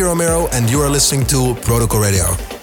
is Romero, and you are listening to Protocol Radio.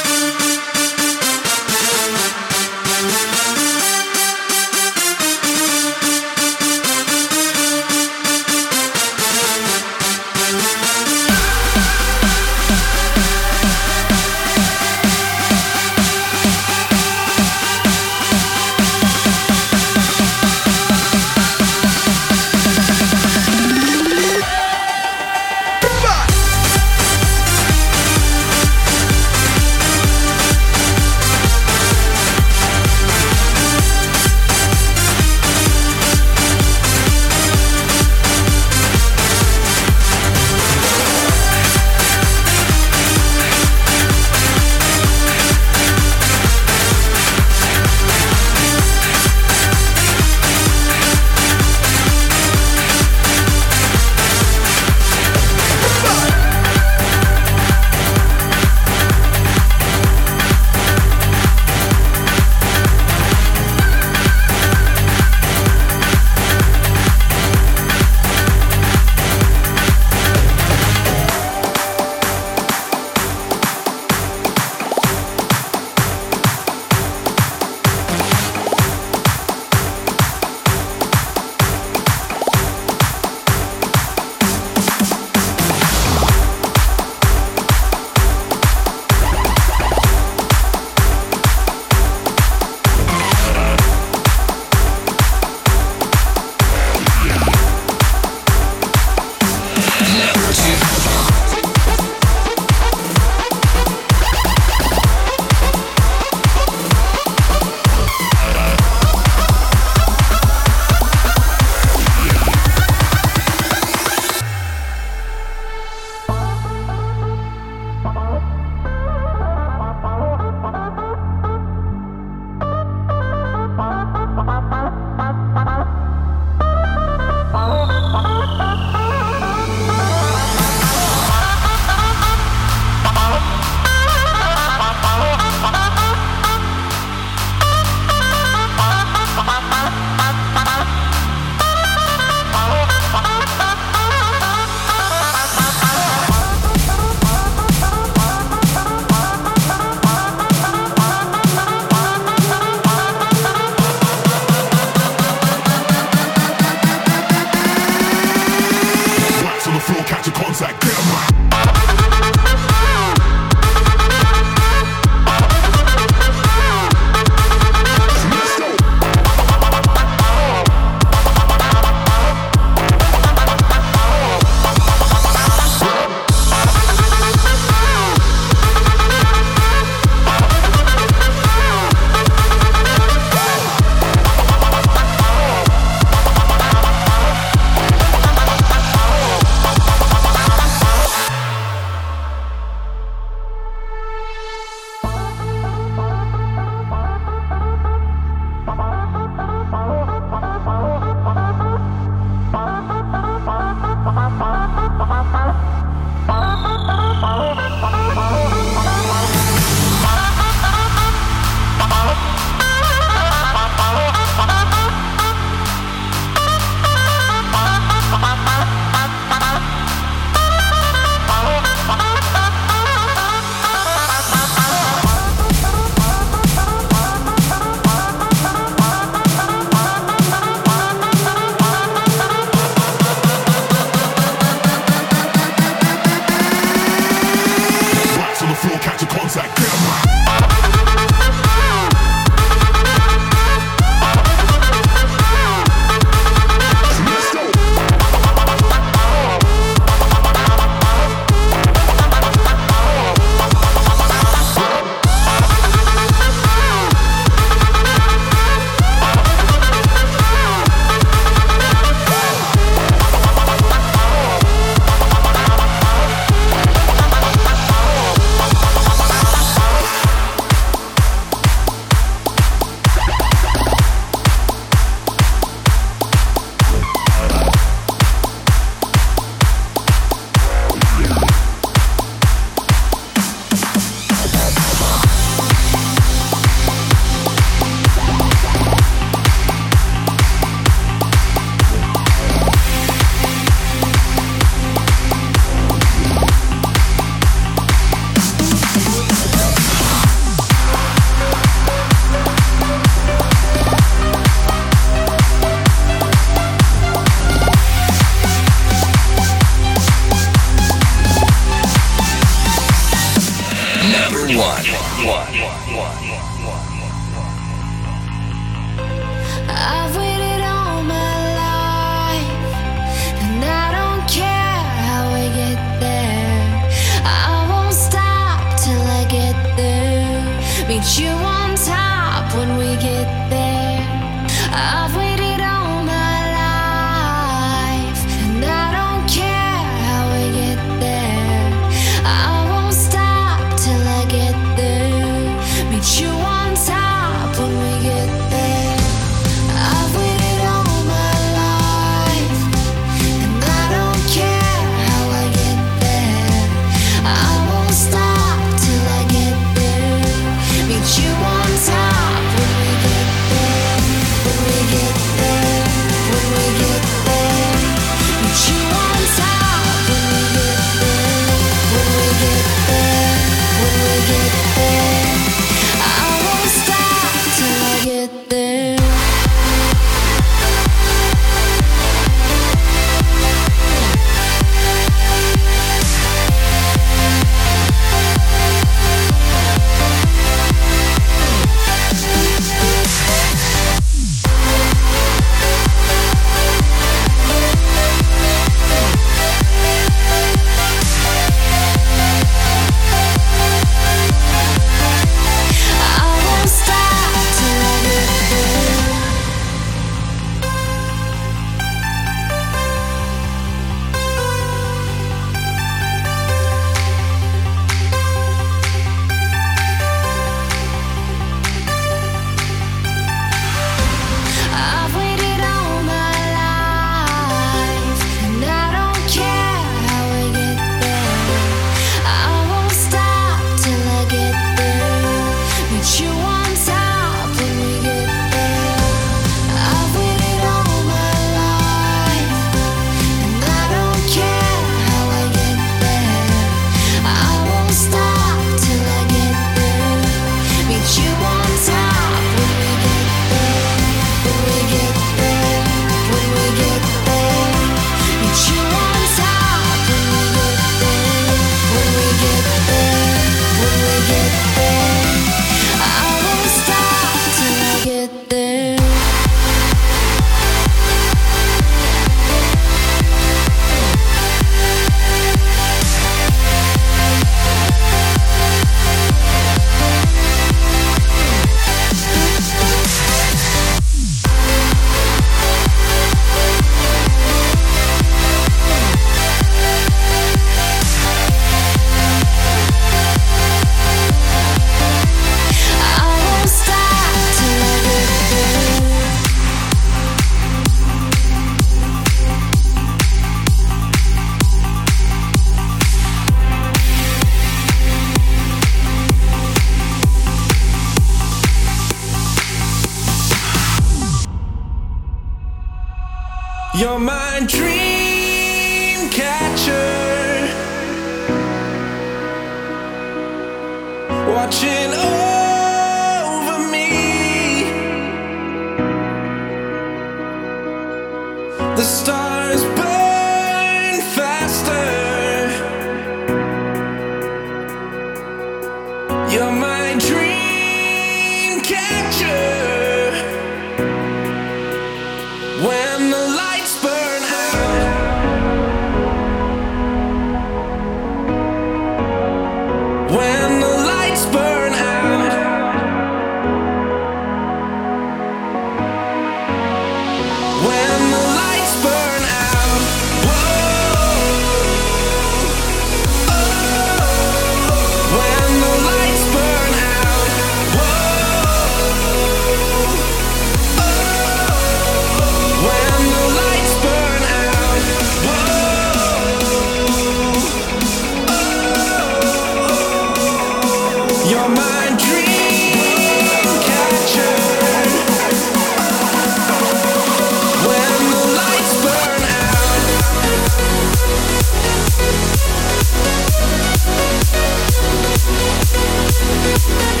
We'll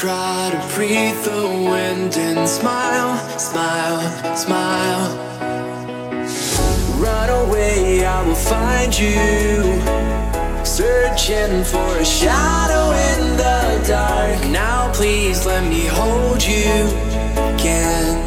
Try to breathe the wind and smile, smile, smile. Run away, I will find you. Searching for a shadow in the dark. Now, please let me hold you again.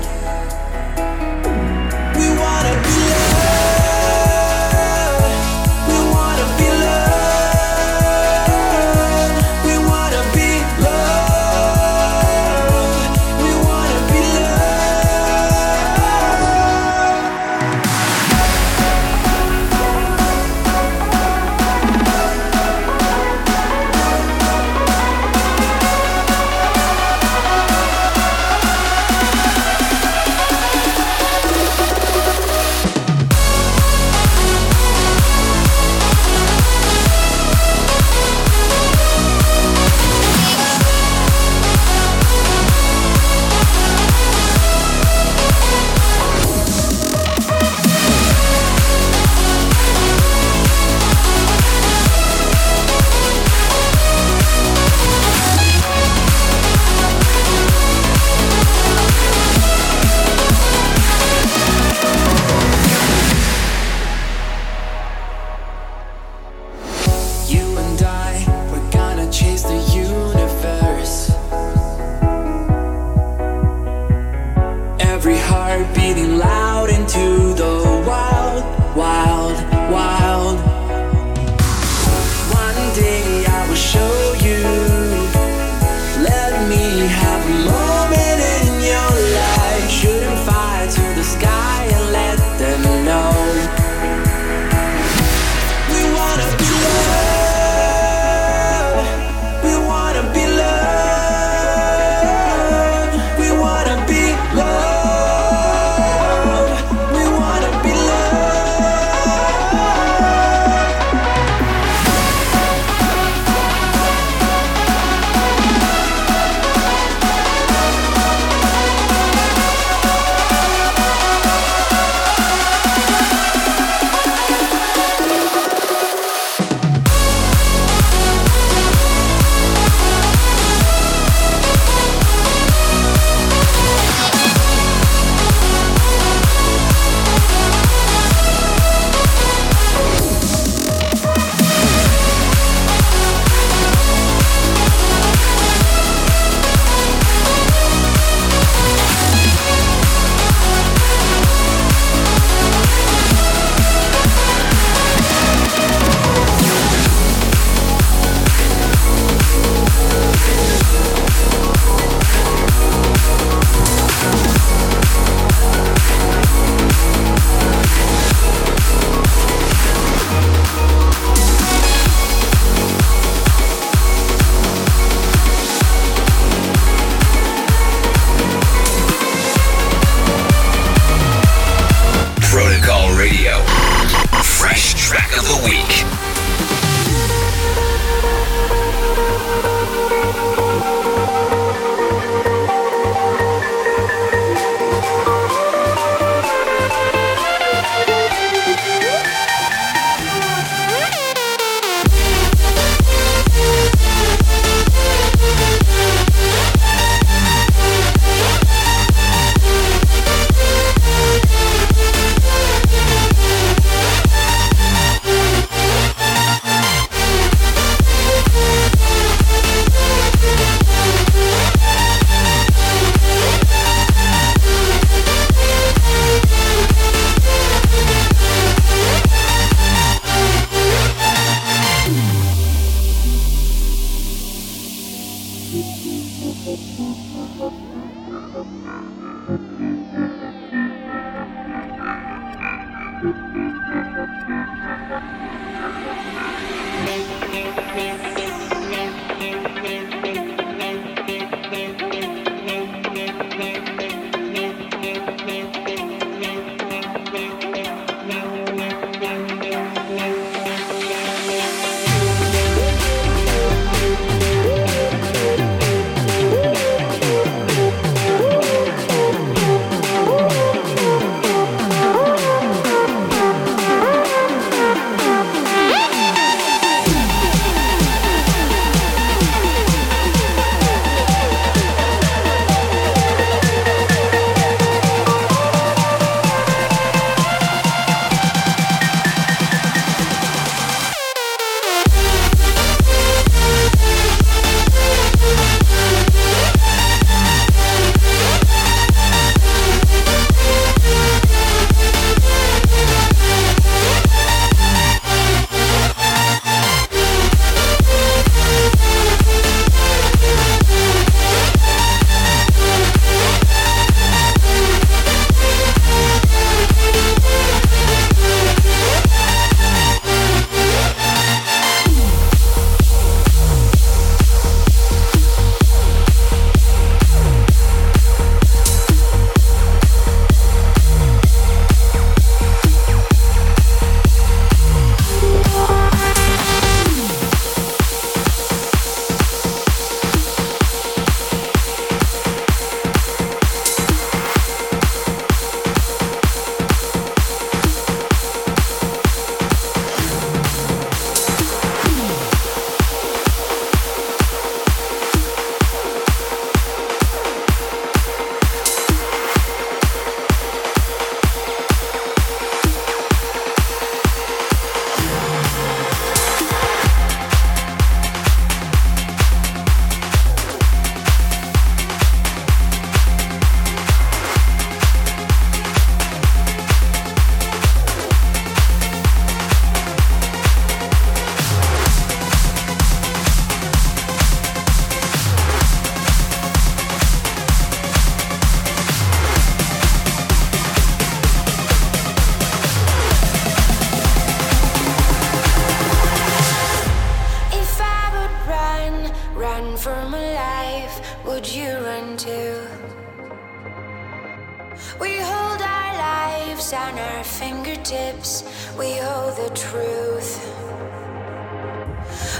We hold our lives on our fingertips, we hold the truth.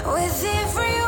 With every